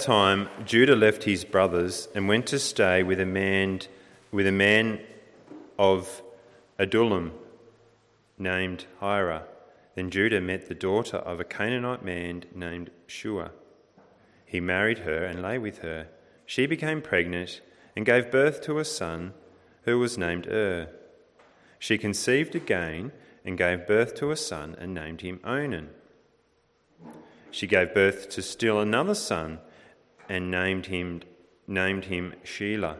time Judah left his brothers and went to stay with a man with a man of Adullam named Hira. Then Judah met the daughter of a Canaanite man named Shua. He married her and lay with her. She became pregnant and gave birth to a son who was named Er. She conceived again and gave birth to a son and named him Onan. She gave birth to still another son and named him, named him Shelah.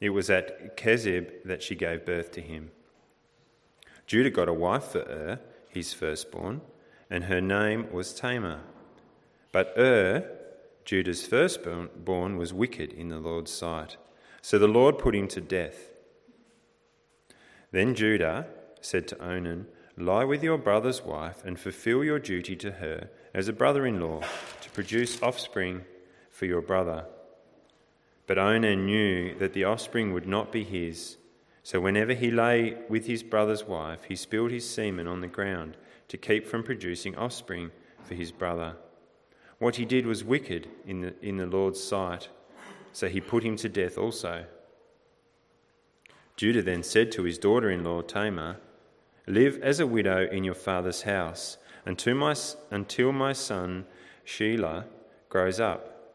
It was at Kezib that she gave birth to him. Judah got a wife for Ur, his firstborn, and her name was Tamar. But Ur, Judah's firstborn, was wicked in the Lord's sight. So the Lord put him to death. Then Judah said to Onan, Lie with your brother's wife and fulfill your duty to her as a brother in law to produce offspring for your brother. But Onan knew that the offspring would not be his, so whenever he lay with his brother's wife, he spilled his semen on the ground to keep from producing offspring for his brother. What he did was wicked in the, in the Lord's sight, so he put him to death also. Judah then said to his daughter in law Tamar, Live as a widow in your father's house until my, until my son Shelah grows up.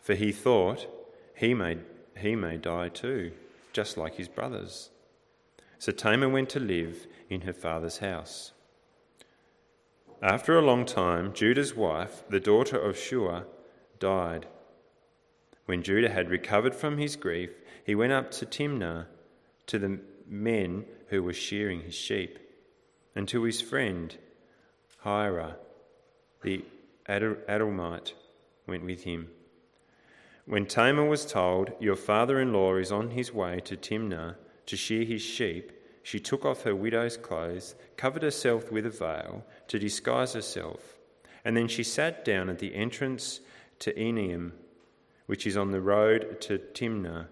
For he thought he may, he may die too, just like his brothers. So Tamar went to live in her father's house. After a long time, Judah's wife, the daughter of Shua, died. When Judah had recovered from his grief, he went up to Timnah to the men who were shearing his sheep, and to his friend Hira, the Adullamite, went with him. When Tamar was told, Your father in law is on his way to Timnah to shear his sheep, she took off her widow's clothes, covered herself with a veil to disguise herself, and then she sat down at the entrance to Enaim, which is on the road to Timnah,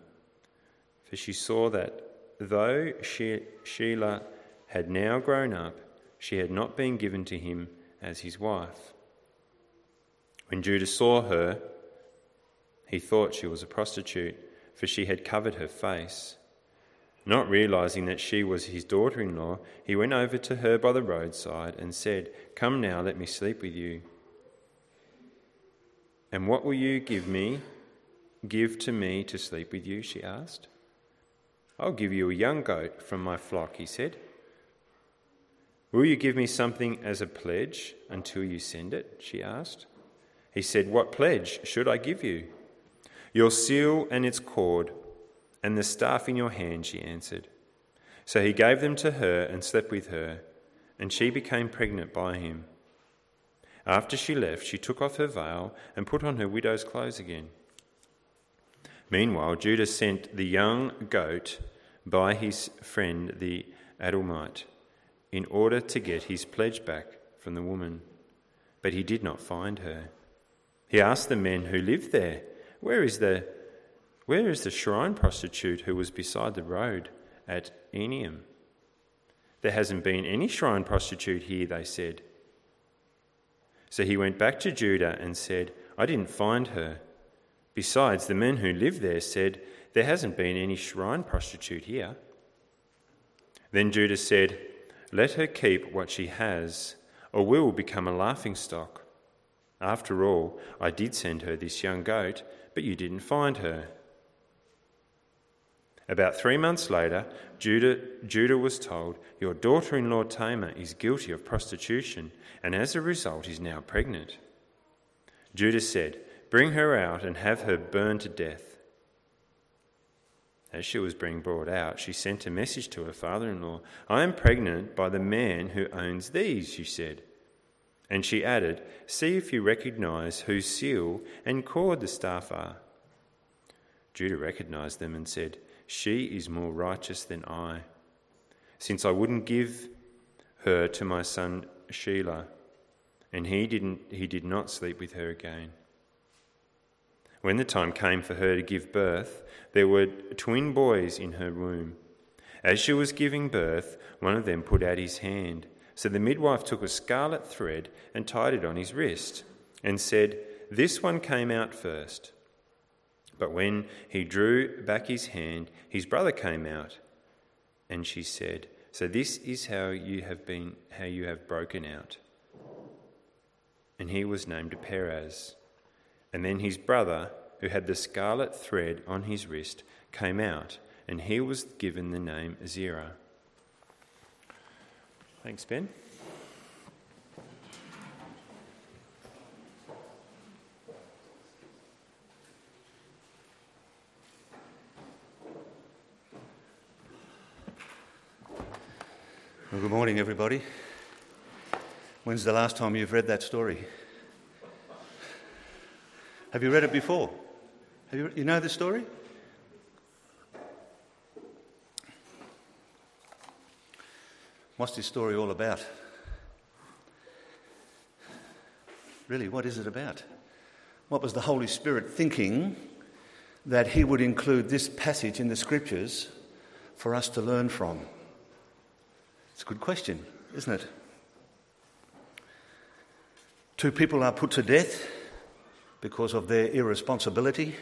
for she saw that though Shelah had now grown up, she had not been given to him as his wife. When Judah saw her, he thought she was a prostitute, for she had covered her face. Not realizing that she was his daughter in law, he went over to her by the roadside and said, Come now, let me sleep with you. And what will you give me? Give to me to sleep with you? she asked. I'll give you a young goat from my flock, he said. Will you give me something as a pledge until you send it? she asked. He said, What pledge should I give you? Your seal and its cord, and the staff in your hand, she answered. So he gave them to her and slept with her, and she became pregnant by him. After she left, she took off her veil and put on her widow's clothes again. Meanwhile, Judah sent the young goat by his friend the Adullamite in order to get his pledge back from the woman. But he did not find her. He asked the men who lived there, Where is the, where is the shrine prostitute who was beside the road at Enaim? There hasn't been any shrine prostitute here, they said. So he went back to Judah and said, I didn't find her. Besides, the men who lived there said, There hasn't been any shrine prostitute here. Then Judah said, Let her keep what she has, or we will become a laughing stock. After all, I did send her this young goat, but you didn't find her. About three months later, Judah, Judah was told, Your daughter in law Tamar is guilty of prostitution, and as a result is now pregnant. Judah said, Bring her out and have her burned to death. As she was being brought out, she sent a message to her father in law I am pregnant by the man who owns these, she said. And she added, See if you recognize whose seal and cord the staff are. Judah recognized them and said, She is more righteous than I, since I wouldn't give her to my son Shelah, and he, didn't, he did not sleep with her again. When the time came for her to give birth, there were twin boys in her womb. As she was giving birth, one of them put out his hand. So the midwife took a scarlet thread and tied it on his wrist, and said, This one came out first. But when he drew back his hand, his brother came out. And she said, So this is how you have been how you have broken out. And he was named Perez. And then his brother, who had the scarlet thread on his wrist, came out, and he was given the name Zerah. Thanks, Ben. Well, good morning, everybody. When's the last time you've read that story? Have you read it before? Have you, you know the story? What's this story all about? Really, what is it about? What was the Holy Spirit thinking that He would include this passage in the Scriptures for us to learn from? It's a good question, isn't it? Two people are put to death because of their irresponsibility,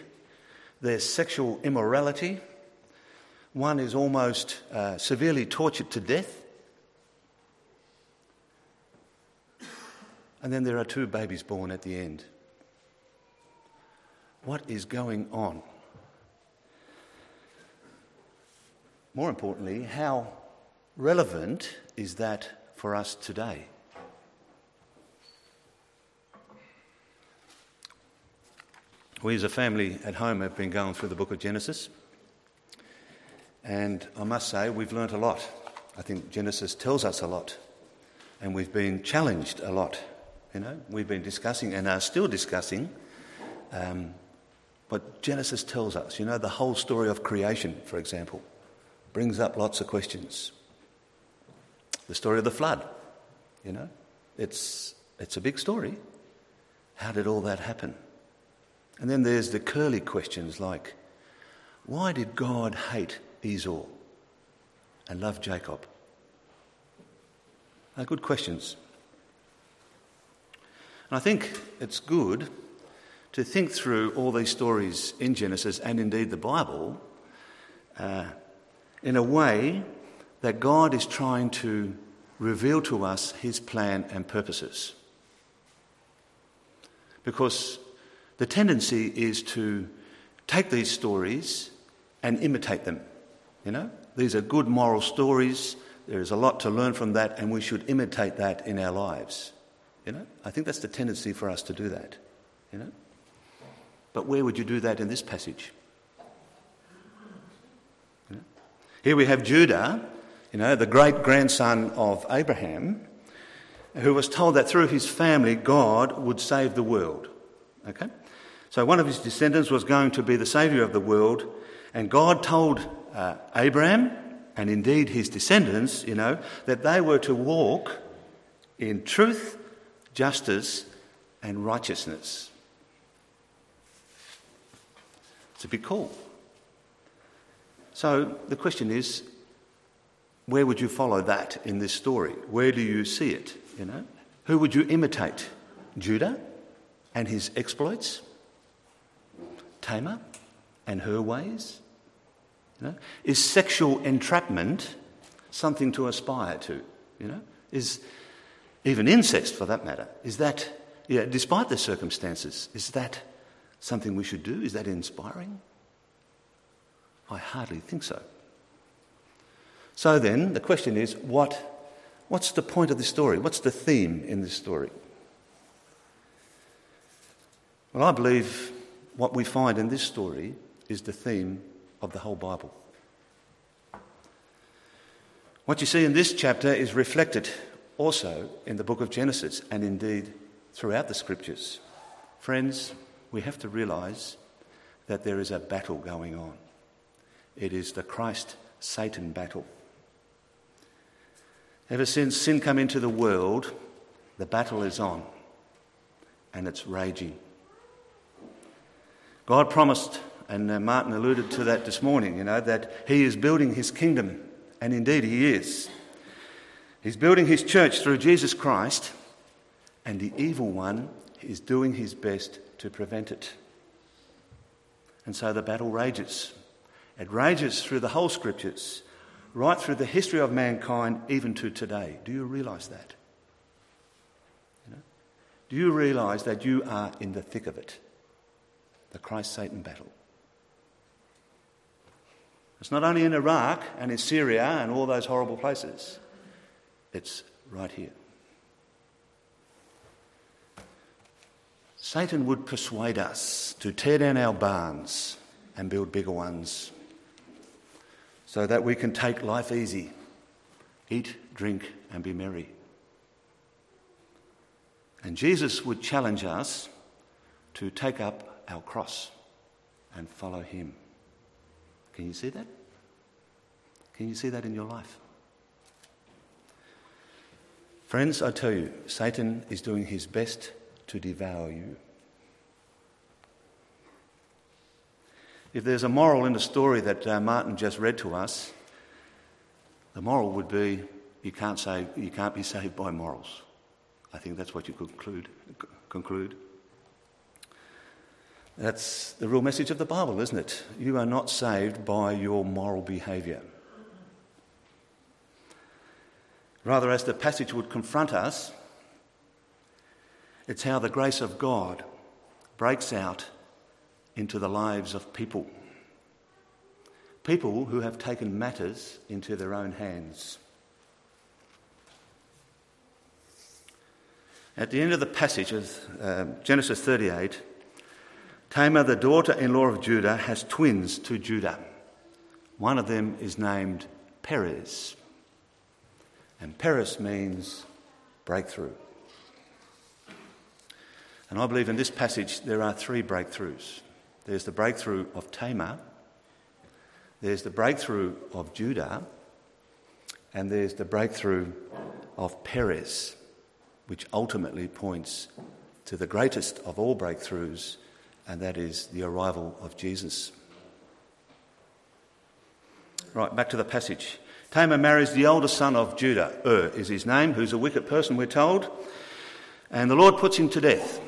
their sexual immorality. One is almost uh, severely tortured to death. And then there are two babies born at the end. What is going on? More importantly, how relevant is that for us today? We as a family at home have been going through the book of Genesis, and I must say we've learnt a lot. I think Genesis tells us a lot, and we've been challenged a lot. You know, we've been discussing and are still discussing um, what Genesis tells us. You know, the whole story of creation, for example, brings up lots of questions. The story of the flood, you know, it's, it's a big story. How did all that happen? And then there's the curly questions like, why did God hate Esau and love Jacob? Are good questions. And I think it's good to think through all these stories in Genesis and indeed the Bible uh, in a way that God is trying to reveal to us his plan and purposes. Because the tendency is to take these stories and imitate them. You know, these are good moral stories. There is a lot to learn from that, and we should imitate that in our lives. You know, I think that's the tendency for us to do that. You know, but where would you do that in this passage? You know? Here we have Judah, you know, the great grandson of Abraham, who was told that through his family God would save the world. Okay? So one of his descendants was going to be the saviour of the world, and God told uh, Abraham, and indeed his descendants, you know, that they were to walk in truth, justice, and righteousness. It's a big call. So the question is, where would you follow that in this story? Where do you see it? You know, who would you imitate? Judah and his exploits? Tamar and her ways? You know? Is sexual entrapment something to aspire to? You know? Is even incest, for that matter, is that, yeah, despite the circumstances, is that something we should do? Is that inspiring? I hardly think so. So then, the question is what, what's the point of this story? What's the theme in this story? Well, I believe what we find in this story is the theme of the whole Bible. What you see in this chapter is reflected also in the book of Genesis and indeed throughout the scriptures. Friends, we have to realize that there is a battle going on. It is the Christ Satan battle. Ever since sin came into the world, the battle is on and it's raging. God promised, and uh, Martin alluded to that this morning, you know, that He is building His kingdom, and indeed He is. He's building His church through Jesus Christ, and the evil one is doing his best to prevent it. And so the battle rages. It rages through the whole scriptures, right through the history of mankind, even to today. Do you realise that? You know? Do you realise that you are in the thick of it? The Christ Satan battle. It's not only in Iraq and in Syria and all those horrible places, it's right here. Satan would persuade us to tear down our barns and build bigger ones so that we can take life easy, eat, drink, and be merry. And Jesus would challenge us to take up our cross and follow him. Can you see that? Can you see that in your life? Friends, I tell you, Satan is doing his best to devour you. If there's a moral in the story that uh, Martin just read to us, the moral would be you can't, say, you can't be saved by morals. I think that's what you conclude. conclude. That's the real message of the Bible, isn't it? You are not saved by your moral behaviour. Rather, as the passage would confront us, it's how the grace of God breaks out into the lives of people. People who have taken matters into their own hands. At the end of the passage of uh, Genesis 38, Tamar, the daughter in law of Judah, has twins to Judah. One of them is named Perez. And Perez means breakthrough. And I believe in this passage there are three breakthroughs there's the breakthrough of Tamar, there's the breakthrough of Judah, and there's the breakthrough of Perez, which ultimately points to the greatest of all breakthroughs, and that is the arrival of Jesus. Right, back to the passage. Tamar marries the oldest son of Judah, Ur is his name, who's a wicked person, we're told, and the Lord puts him to death.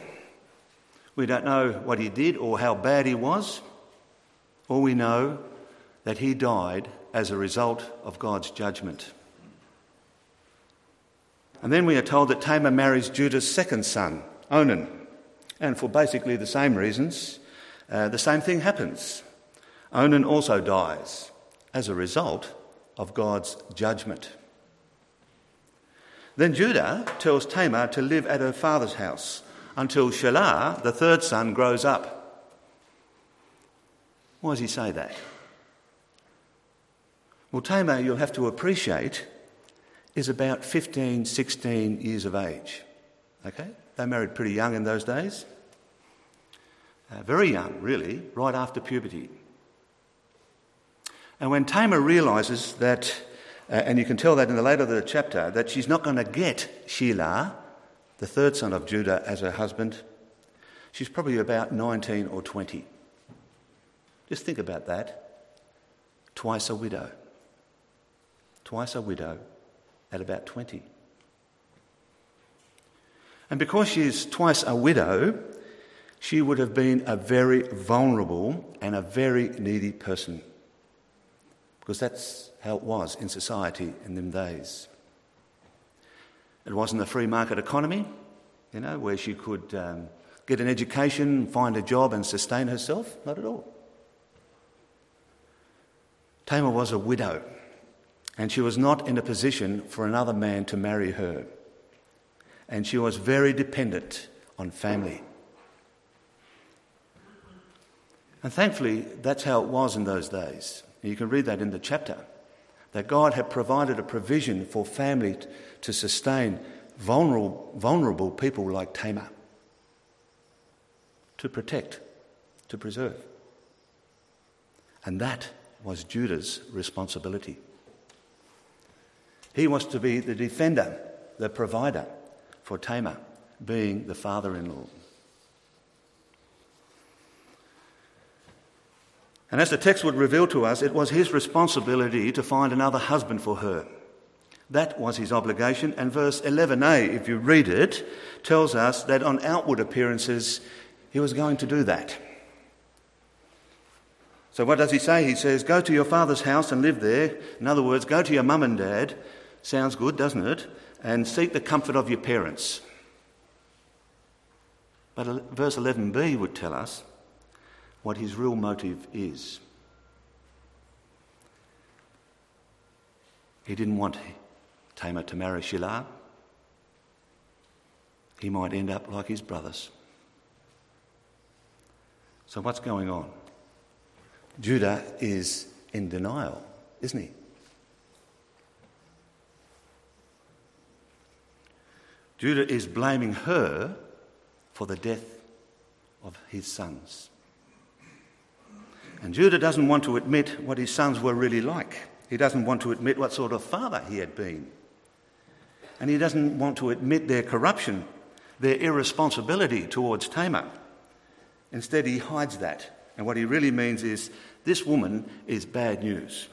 We don't know what he did or how bad he was. All we know that he died as a result of God's judgment. And then we are told that Tamar marries Judah's second son, Onan. And for basically the same reasons, uh, the same thing happens. Onan also dies as a result of God's judgment. Then Judah tells Tamar to live at her father's house until Shelah, the third son, grows up. Why does he say that? Well, Tamar, you'll have to appreciate, is about 15, 16 years of age. Okay? They married pretty young in those days. Uh, very young, really, right after puberty. And when Tamar realises that, uh, and you can tell that in the later the chapter, that she's not going to get Shelah, the third son of Judah, as her husband. She's probably about 19 or 20. Just think about that. Twice a widow. Twice a widow at about 20. And because she's twice a widow, she would have been a very vulnerable and a very needy person. Because that's how it was in society in them days. It wasn't a free market economy, you know, where she could um, get an education, find a job, and sustain herself. Not at all. Tamar was a widow, and she was not in a position for another man to marry her. And she was very dependent on family. And thankfully, that's how it was in those days. You can read that in the chapter that God had provided a provision for family to sustain vulnerable, vulnerable people like Tamar, to protect, to preserve. And that was Judah's responsibility. He was to be the defender, the provider for Tamar, being the father in law. And as the text would reveal to us, it was his responsibility to find another husband for her. That was his obligation. And verse 11a, if you read it, tells us that on outward appearances, he was going to do that. So, what does he say? He says, Go to your father's house and live there. In other words, go to your mum and dad. Sounds good, doesn't it? And seek the comfort of your parents. But verse 11b would tell us what his real motive is. He didn't want Tamar to marry Shelah. He might end up like his brothers. So, what's going on? Judah is in denial, isn't he? Judah is blaming her for the death of his sons. And Judah doesn't want to admit what his sons were really like. He doesn't want to admit what sort of father he had been. And he doesn't want to admit their corruption, their irresponsibility towards Tamar. Instead, he hides that. And what he really means is this woman is bad news.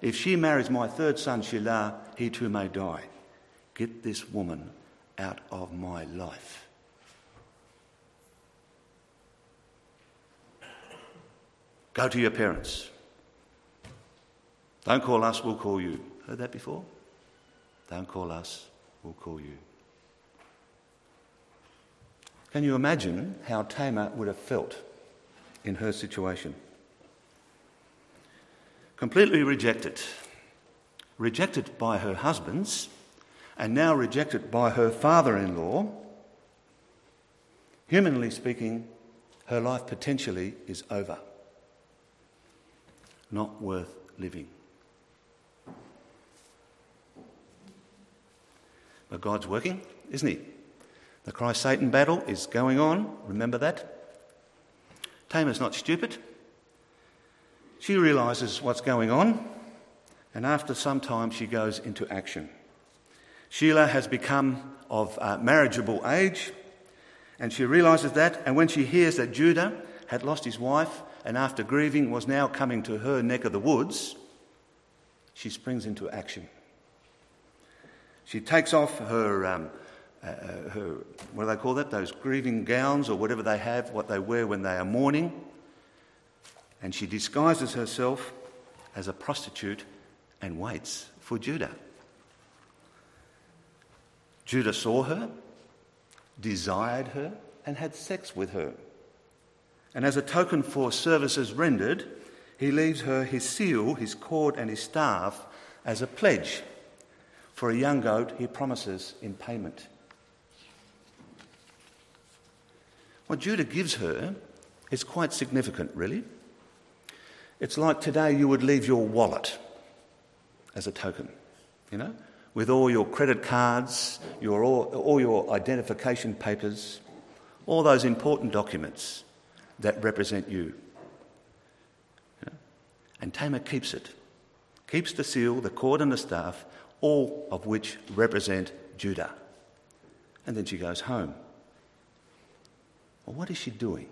If she marries my third son, Shelah, he too may die. Get this woman out of my life. Go to your parents. Don't call us, we'll call you. Heard that before? Don't call us, we'll call you. Can you imagine how Tamar would have felt in her situation? Completely rejected. Rejected by her husbands, and now rejected by her father in law. Humanly speaking, her life potentially is over. Not worth living. But God's working, isn't He? The Christ Satan battle is going on. Remember that? Tamar's not stupid. She realises what's going on, and after some time, she goes into action. Shelah has become of uh, marriageable age, and she realises that. And when she hears that Judah had lost his wife and after grieving was now coming to her neck of the woods, she springs into action. She takes off her, um, uh, uh, her, what do they call that? Those grieving gowns or whatever they have, what they wear when they are mourning. And she disguises herself as a prostitute and waits for Judah. Judah saw her, desired her, and had sex with her. And as a token for services rendered, he leaves her his seal, his cord, and his staff as a pledge for a young goat he promises in payment. What Judah gives her is quite significant, really. It's like today you would leave your wallet as a token, you know, with all your credit cards, your, all, all your identification papers, all those important documents that represent you. And Tamar keeps it, keeps the seal, the cord, and the staff, all of which represent Judah. And then she goes home. Well, what is she doing?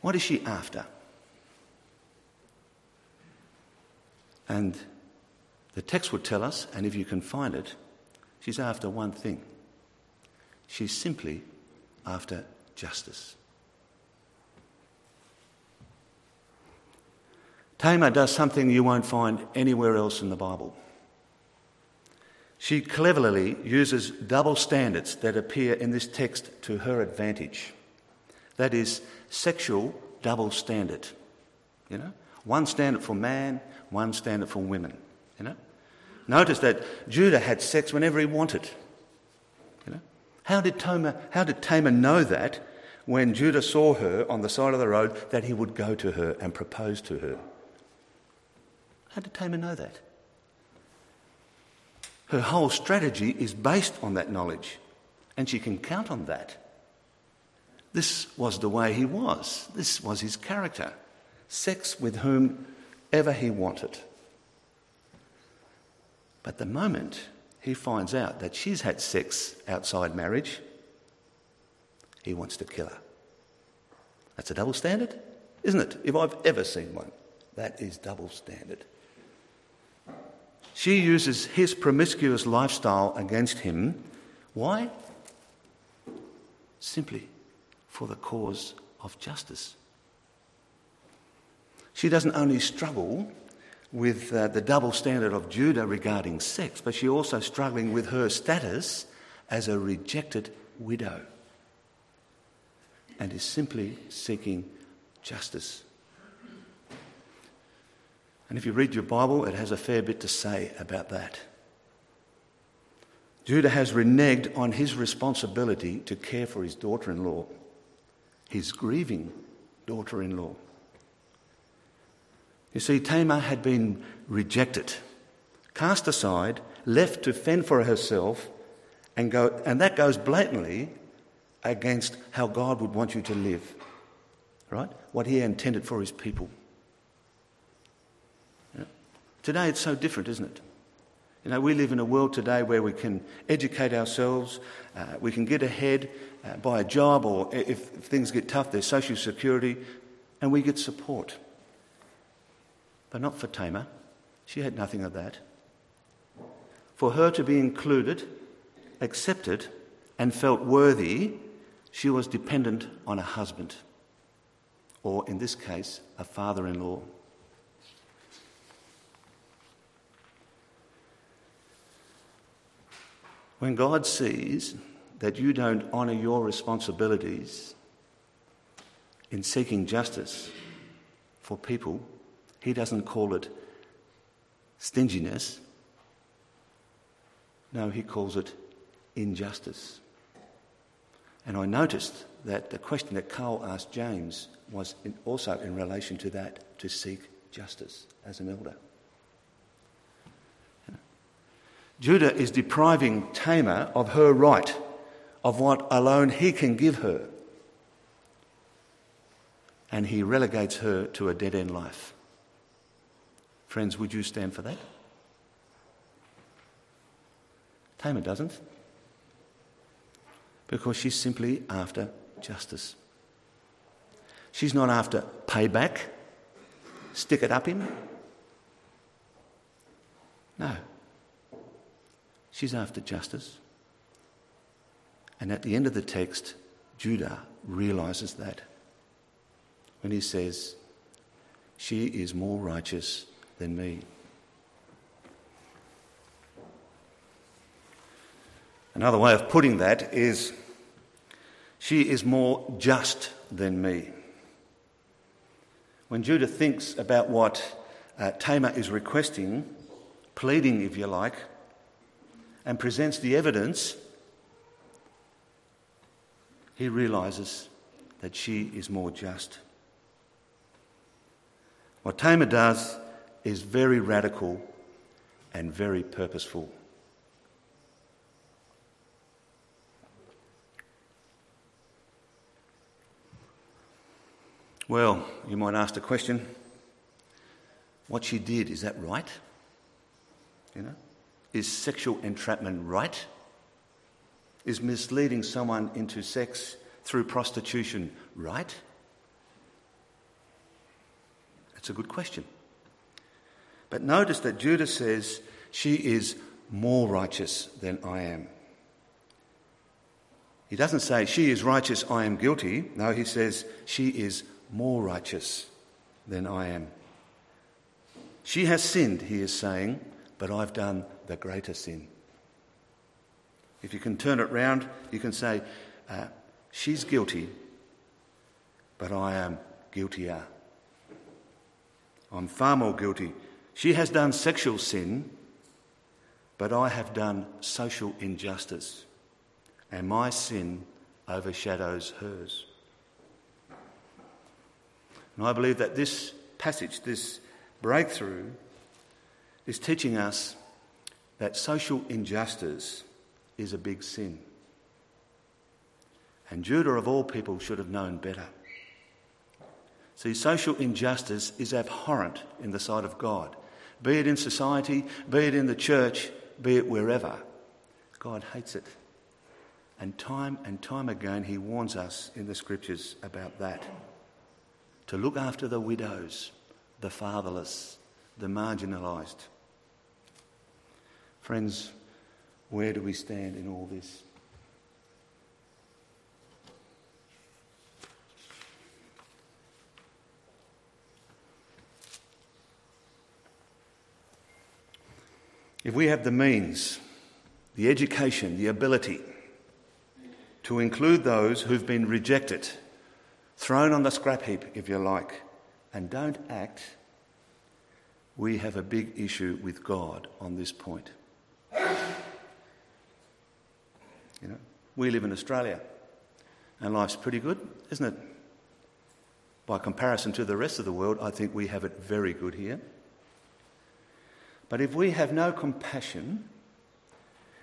What is she after? And the text would tell us, and if you can find it, she's after one thing. She's simply after justice. Tamar does something you won't find anywhere else in the Bible. She cleverly uses double standards that appear in this text to her advantage. That is, sexual double standard. You know? One standard for man, one standard for women. You know? Notice that Judah had sex whenever he wanted. You know? How did Tamar, how did Tamar know that when Judah saw her on the side of the road that he would go to her and propose to her? How did Tamar know that? Her whole strategy is based on that knowledge, and she can count on that. This was the way he was, this was his character. Sex with whomever he wanted. But the moment he finds out that she's had sex outside marriage, he wants to kill her. That's a double standard, isn't it? If I've ever seen one, that is double standard. She uses his promiscuous lifestyle against him. Why? simply for the cause of justice. She doesn't only struggle with uh, the double standard of Judah regarding sex, but she also struggling with her status as a rejected widow and is simply seeking justice. And if you read your Bible, it has a fair bit to say about that. Judah has reneged on his responsibility to care for his daughter in law, his grieving daughter in law. You see, Tamar had been rejected, cast aside, left to fend for herself, and, go, and that goes blatantly against how God would want you to live, right? What He intended for His people. Yeah. Today it's so different, isn't it? You know, we live in a world today where we can educate ourselves, uh, we can get ahead, uh, buy a job, or if, if things get tough, there's social security, and we get support. But not for Tamar. She had nothing of that. For her to be included, accepted, and felt worthy, she was dependent on a husband, or in this case, a father in law. When God sees that you don't honour your responsibilities in seeking justice for people, He doesn't call it stinginess. No, He calls it injustice. And I noticed that the question that Carl asked James was in, also in relation to that to seek justice as an elder. Judah is depriving Tamar of her right, of what alone he can give her. And he relegates her to a dead end life. Friends, would you stand for that? Tamar doesn't. Because she's simply after justice. She's not after payback, stick it up him. No. She's after justice. And at the end of the text, Judah realizes that when he says, She is more righteous than me. Another way of putting that is, She is more just than me. When Judah thinks about what uh, Tamar is requesting, pleading, if you like, and presents the evidence, he realizes that she is more just. What Tamar does is very radical and very purposeful. Well, you might ask the question what she did, is that right? You know? Is sexual entrapment right? Is misleading someone into sex through prostitution right? That's a good question. But notice that Judah says she is more righteous than I am. He doesn't say she is righteous, I am guilty. No, he says she is more righteous than I am. She has sinned, he is saying, but I've done the greater sin. If you can turn it round, you can say, uh, She's guilty, but I am guiltier. I'm far more guilty. She has done sexual sin, but I have done social injustice, and my sin overshadows hers. And I believe that this passage, this breakthrough, is teaching us that social injustice is a big sin. And Judah, of all people, should have known better. See, social injustice is abhorrent in the sight of God, be it in society, be it in the church, be it wherever. God hates it. And time and time again, He warns us in the scriptures about that. To look after the widows, the fatherless, the marginalised. Friends, where do we stand in all this? If we have the means, the education, the ability to include those who've been rejected, thrown on the scrap heap, if you like, and don't act, we have a big issue with God on this point. You know, we live in Australia, and life's pretty good, isn't it? By comparison to the rest of the world, I think we have it very good here. But if we have no compassion,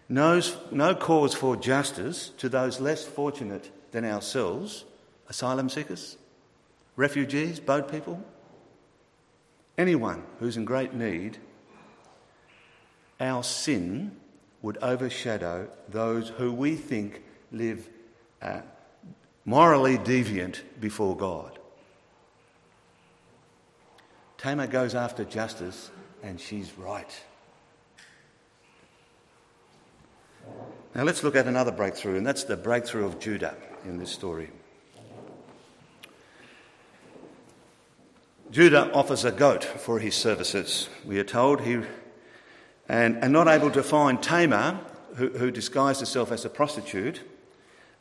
no, no cause for justice to those less fortunate than ourselves, asylum seekers, refugees, boat people, anyone who's in great need, our sin would overshadow those who we think live uh, morally deviant before God. Tamar goes after justice, and she's right. Now let's look at another breakthrough, and that's the breakthrough of Judah in this story. Judah offers a goat for his services. We are told he, and, and not able to find Tamar, who, who disguised herself as a prostitute,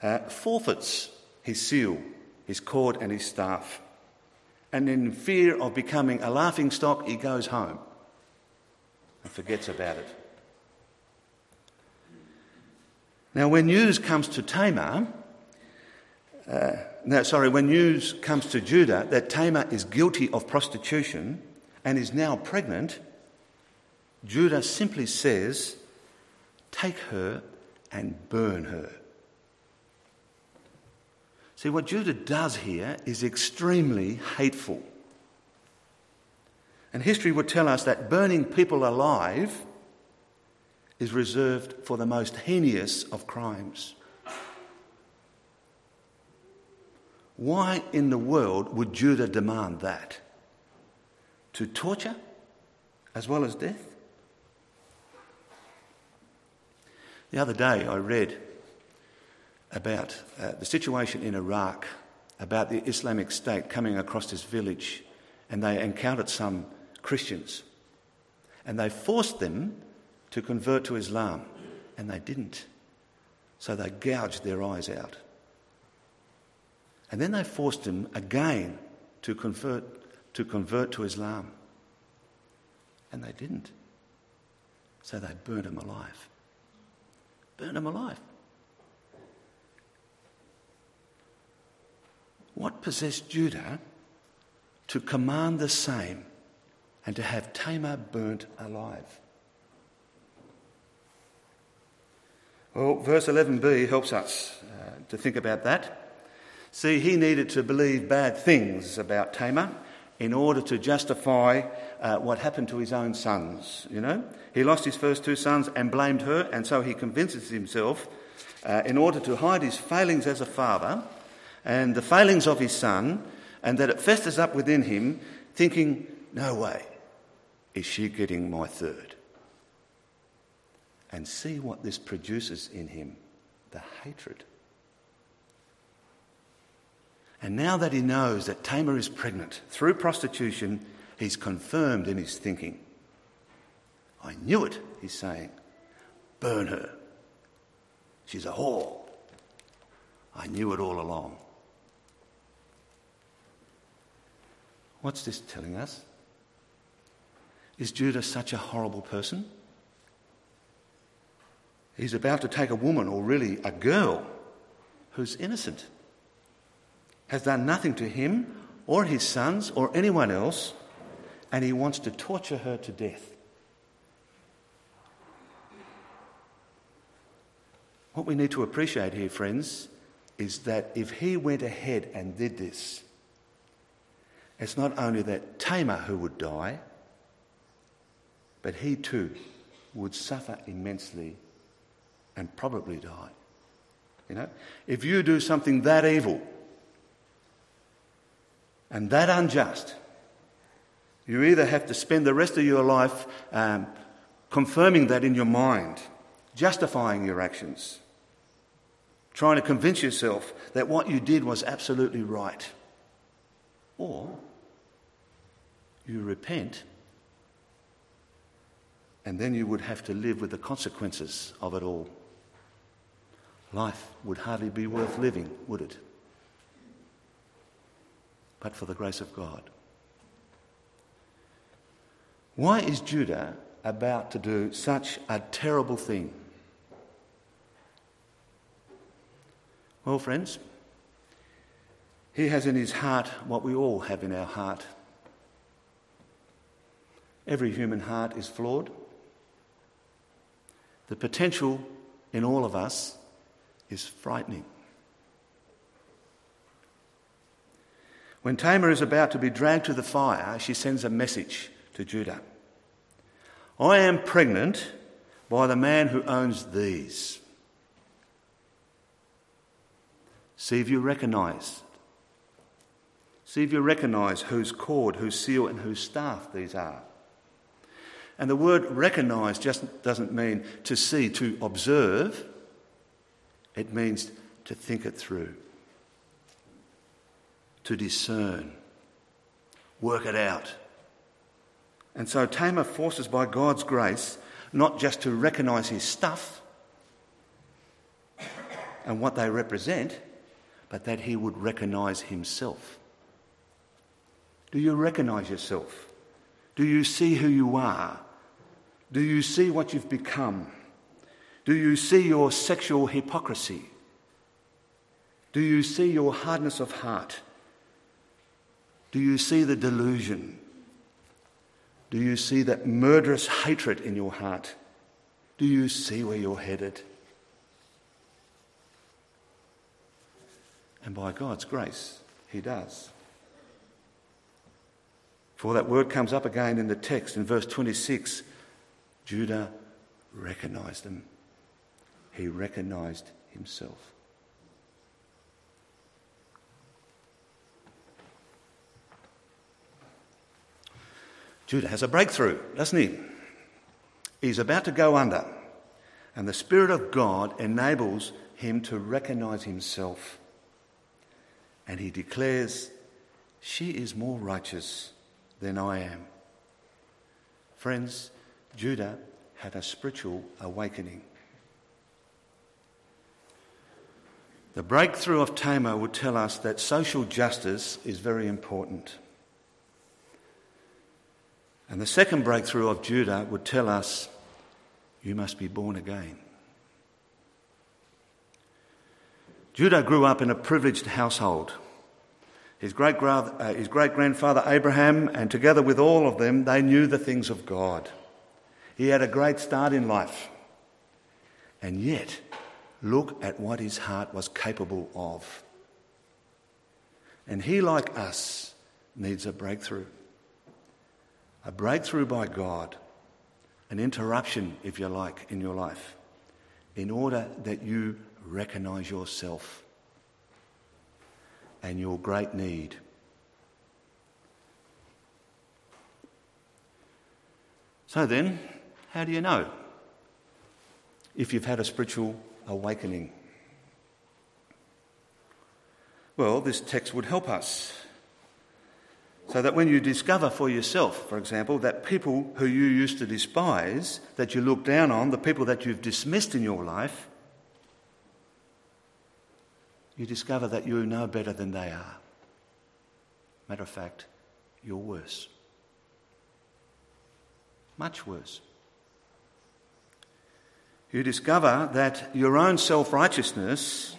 uh, forfeits his seal, his cord, and his staff and in fear of becoming a laughing stock, he goes home and forgets about it. Now, when news comes to Tamar, uh, no, sorry, when news comes to Judah that Tamar is guilty of prostitution and is now pregnant, Judah simply says, Take her and burn her. See, what Judah does here is extremely hateful. And history would tell us that burning people alive is reserved for the most heinous of crimes. Why in the world would Judah demand that? To torture as well as death? The other day I read about uh, the situation in Iraq, about the Islamic State coming across this village, and they encountered some Christians. And they forced them to convert to Islam, and they didn't. So they gouged their eyes out. And then they forced them again to convert to, convert to Islam, and they didn't. So they burned them alive. Burned them alive. What possessed Judah to command the same and to have Tamar burnt alive? Well, verse 11b helps us uh, to think about that. See, he needed to believe bad things about Tamar in order to justify uh, what happened to his own sons. You know, he lost his first two sons and blamed her, and so he convinces himself, uh, in order to hide his failings as a father, and the failings of his son, and that it festers up within him, thinking, no way is she getting my third. And see what this produces in him the hatred. And now that he knows that Tamar is pregnant through prostitution, he's confirmed in his thinking. I knew it, he's saying. Burn her. She's a whore. I knew it all along. What's this telling us? Is Judah such a horrible person? He's about to take a woman, or really a girl, who's innocent, has done nothing to him or his sons or anyone else, and he wants to torture her to death. What we need to appreciate here, friends, is that if he went ahead and did this, it's not only that Tamar who would die, but he too would suffer immensely and probably die. You know, if you do something that evil and that unjust, you either have to spend the rest of your life um, confirming that in your mind, justifying your actions, trying to convince yourself that what you did was absolutely right, or you repent And then you would have to live with the consequences of it all. Life would hardly be worth living, would it? But for the grace of God. Why is Judah about to do such a terrible thing? Well, friends, he has in his heart what we all have in our heart. Every human heart is flawed. The potential in all of us is frightening. When Tamar is about to be dragged to the fire, she sends a message to Judah I am pregnant by the man who owns these. See if you recognise. See if you recognise whose cord, whose seal, and whose staff these are. And the word recognise just doesn't mean to see, to observe. It means to think it through, to discern, work it out. And so Tamar forces by God's grace not just to recognise his stuff and what they represent, but that he would recognise himself. Do you recognise yourself? Do you see who you are? Do you see what you've become? Do you see your sexual hypocrisy? Do you see your hardness of heart? Do you see the delusion? Do you see that murderous hatred in your heart? Do you see where you're headed? And by God's grace, He does. For that word comes up again in the text in verse 26 Judah recognized them, he recognized himself. Judah has a breakthrough, doesn't he? He's about to go under, and the Spirit of God enables him to recognize himself. And he declares, She is more righteous than I am. Friends, Judah had a spiritual awakening. The breakthrough of Tamar would tell us that social justice is very important. And the second breakthrough of Judah would tell us you must be born again. Judah grew up in a privileged household. His great, uh, grandfather Abraham, and together with all of them, they knew the things of God. He had a great start in life. And yet, look at what his heart was capable of. And he, like us, needs a breakthrough. A breakthrough by God, an interruption, if you like, in your life, in order that you recognize yourself and your great need. So then, how do you know if you've had a spiritual awakening? Well, this text would help us. So that when you discover for yourself, for example, that people who you used to despise, that you look down on, the people that you've dismissed in your life, you discover that you know better than they are. Matter of fact, you're worse. Much worse you discover that your own self righteousness,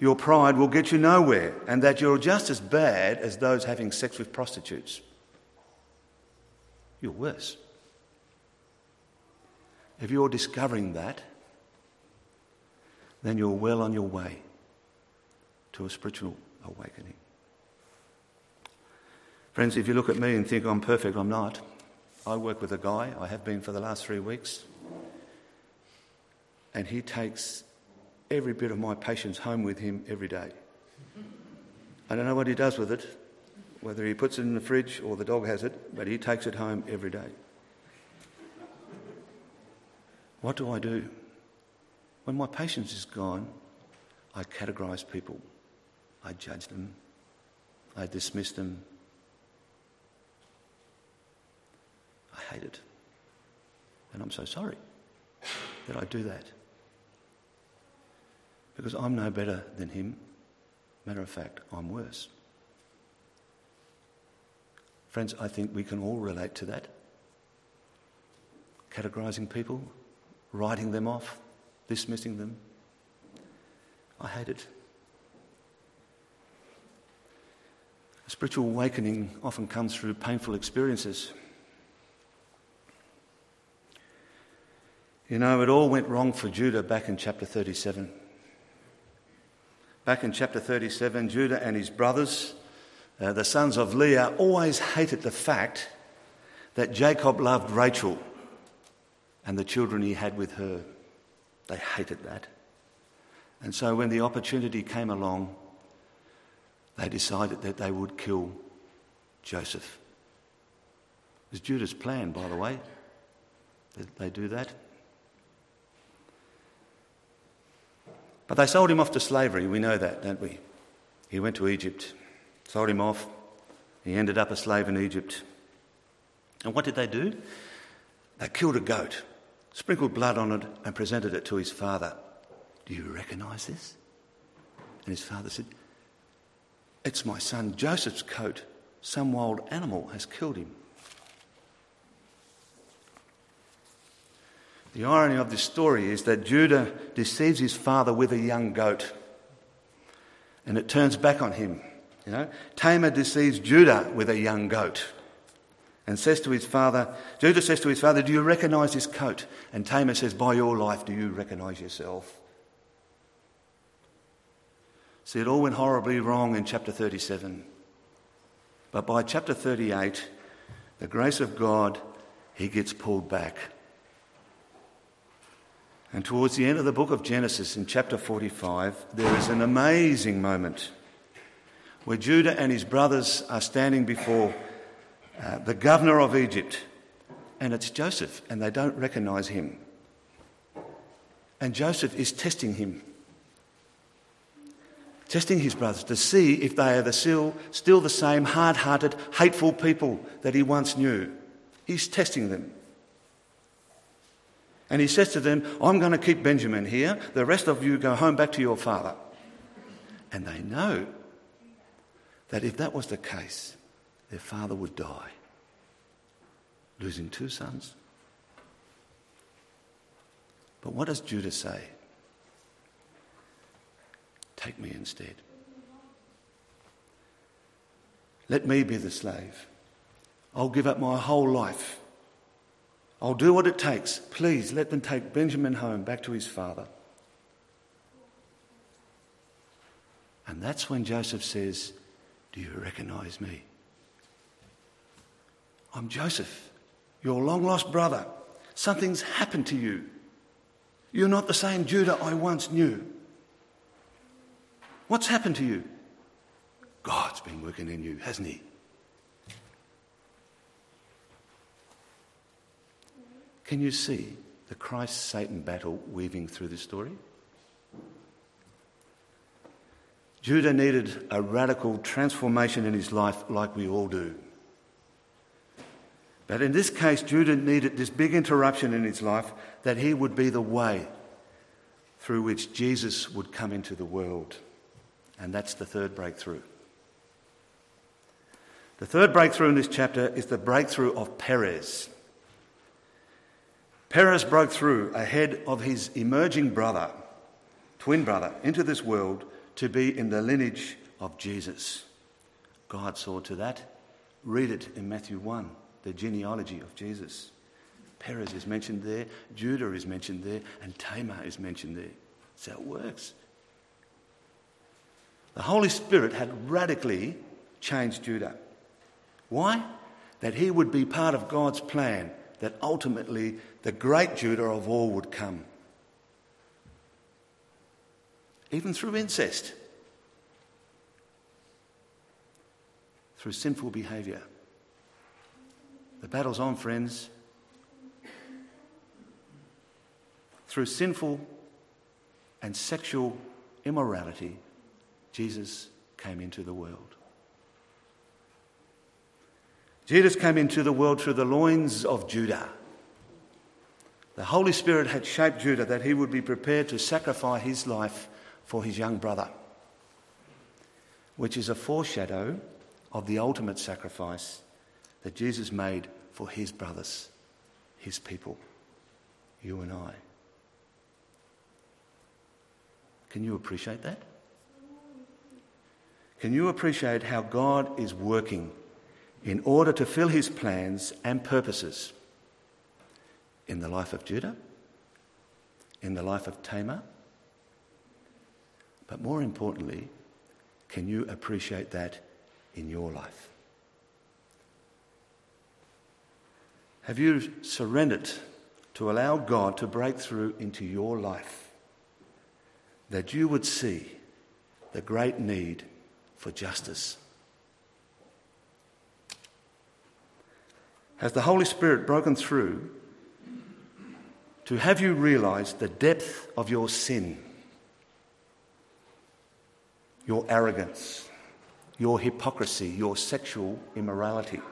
your pride, will get you nowhere, and that you're just as bad as those having sex with prostitutes. You're worse. If you're discovering that, then you're well on your way to a spiritual awakening. Friends, if you look at me and think I'm perfect, I'm not. I work with a guy, I have been for the last three weeks and he takes every bit of my patience home with him every day. I don't know what he does with it, whether he puts it in the fridge or the dog has it, but he takes it home every day. What do I do? When my patience is gone, I categorise people. I judge them. I dismiss them. I hate it. And I'm so sorry that I do that. Because I'm no better than him. Matter of fact, I'm worse. Friends, I think we can all relate to that. Categorising people, writing them off, dismissing them. I hate it. A spiritual awakening often comes through painful experiences. You know, it all went wrong for Judah back in chapter 37. Back in chapter 37, Judah and his brothers, uh, the sons of Leah, always hated the fact that Jacob loved Rachel and the children he had with her. They hated that. And so when the opportunity came along, they decided that they would kill Joseph. It was Judah's plan, by the way. Did they do that? But they sold him off to slavery. We know that, don't we? He went to Egypt, sold him off. He ended up a slave in Egypt. And what did they do? They killed a goat, sprinkled blood on it, and presented it to his father. Do you recognize this? And his father said, It's my son Joseph's coat. Some wild animal has killed him. The irony of this story is that Judah deceives his father with a young goat, and it turns back on him. You know, Tamar deceives Judah with a young goat, and says to his father, Judah says to his father, "Do you recognise this coat?" And Tamar says, "By your life, do you recognise yourself?" See, it all went horribly wrong in chapter 37. But by chapter 38, the grace of God, he gets pulled back. And towards the end of the book of Genesis, in chapter 45, there is an amazing moment where Judah and his brothers are standing before uh, the governor of Egypt, and it's Joseph, and they don't recognize him. And Joseph is testing him, testing his brothers to see if they are the still, still the same hard hearted, hateful people that he once knew. He's testing them. And he says to them, I'm going to keep Benjamin here. The rest of you go home back to your father. And they know that if that was the case, their father would die, losing two sons. But what does Judah say? Take me instead. Let me be the slave. I'll give up my whole life I'll do what it takes. Please let them take Benjamin home back to his father. And that's when Joseph says, Do you recognize me? I'm Joseph, your long lost brother. Something's happened to you. You're not the same Judah I once knew. What's happened to you? God's been working in you, hasn't He? Can you see the Christ Satan battle weaving through this story? Judah needed a radical transformation in his life, like we all do. But in this case, Judah needed this big interruption in his life that he would be the way through which Jesus would come into the world. And that's the third breakthrough. The third breakthrough in this chapter is the breakthrough of Perez. Perez broke through ahead of his emerging brother, twin brother, into this world to be in the lineage of Jesus. God saw to that. Read it in Matthew 1, the genealogy of Jesus. Perez is mentioned there, Judah is mentioned there, and Tamar is mentioned there. That's how it works. The Holy Spirit had radically changed Judah. Why? That he would be part of God's plan that ultimately the great Judah of all would come. Even through incest, through sinful behaviour. The battle's on, friends. Through sinful and sexual immorality, Jesus came into the world. Jesus came into the world through the loins of Judah. The Holy Spirit had shaped Judah that he would be prepared to sacrifice his life for his young brother, which is a foreshadow of the ultimate sacrifice that Jesus made for his brothers, his people, you and I. Can you appreciate that? Can you appreciate how God is working in order to fill his plans and purposes in the life of Judah, in the life of Tamar? But more importantly, can you appreciate that in your life? Have you surrendered to allow God to break through into your life? That you would see the great need for justice. Has the Holy Spirit broken through to have you realize the depth of your sin, your arrogance, your hypocrisy, your sexual immorality?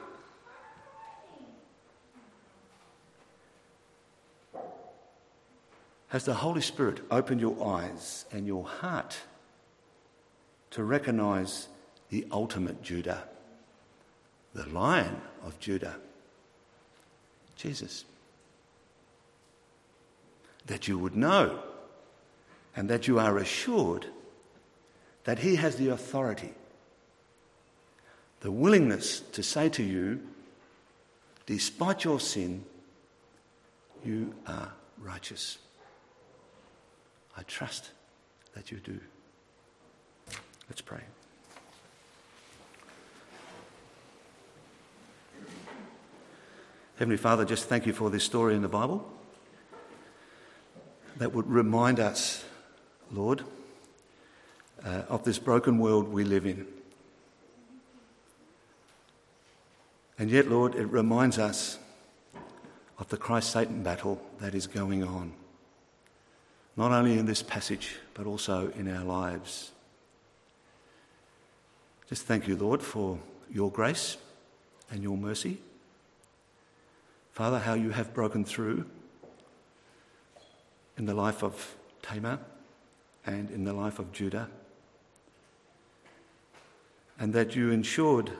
Has the Holy Spirit opened your eyes and your heart to recognize the ultimate Judah, the lion of Judah, Jesus? That you would know and that you are assured that He has the authority, the willingness to say to you, despite your sin, you are righteous. I trust that you do. Let's pray. Heavenly Father, just thank you for this story in the Bible that would remind us, Lord, uh, of this broken world we live in. And yet, Lord, it reminds us of the Christ Satan battle that is going on not only in this passage, but also in our lives. Just thank you, Lord, for your grace and your mercy. Father, how you have broken through in the life of Tamar and in the life of Judah, and that you ensured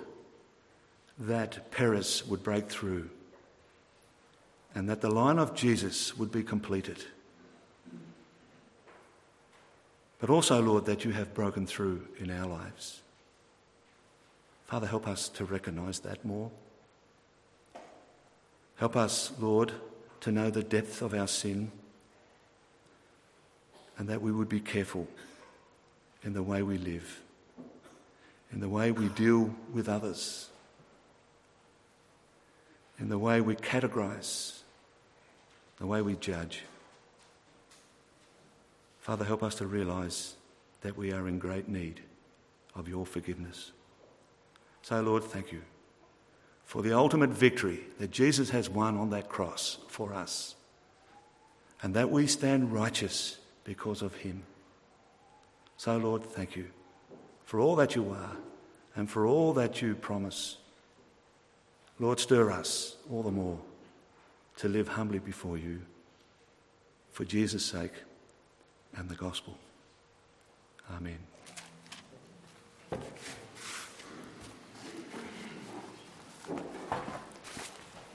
that Perez would break through and that the line of Jesus would be completed but also, Lord, that you have broken through in our lives. Father, help us to recognize that more. Help us, Lord, to know the depth of our sin and that we would be careful in the way we live, in the way we deal with others, in the way we categorize, the way we judge. Father, help us to realize that we are in great need of your forgiveness. So, Lord, thank you for the ultimate victory that Jesus has won on that cross for us, and that we stand righteous because of him. So, Lord, thank you for all that you are and for all that you promise. Lord, stir us all the more to live humbly before you for Jesus' sake and the gospel. Amen.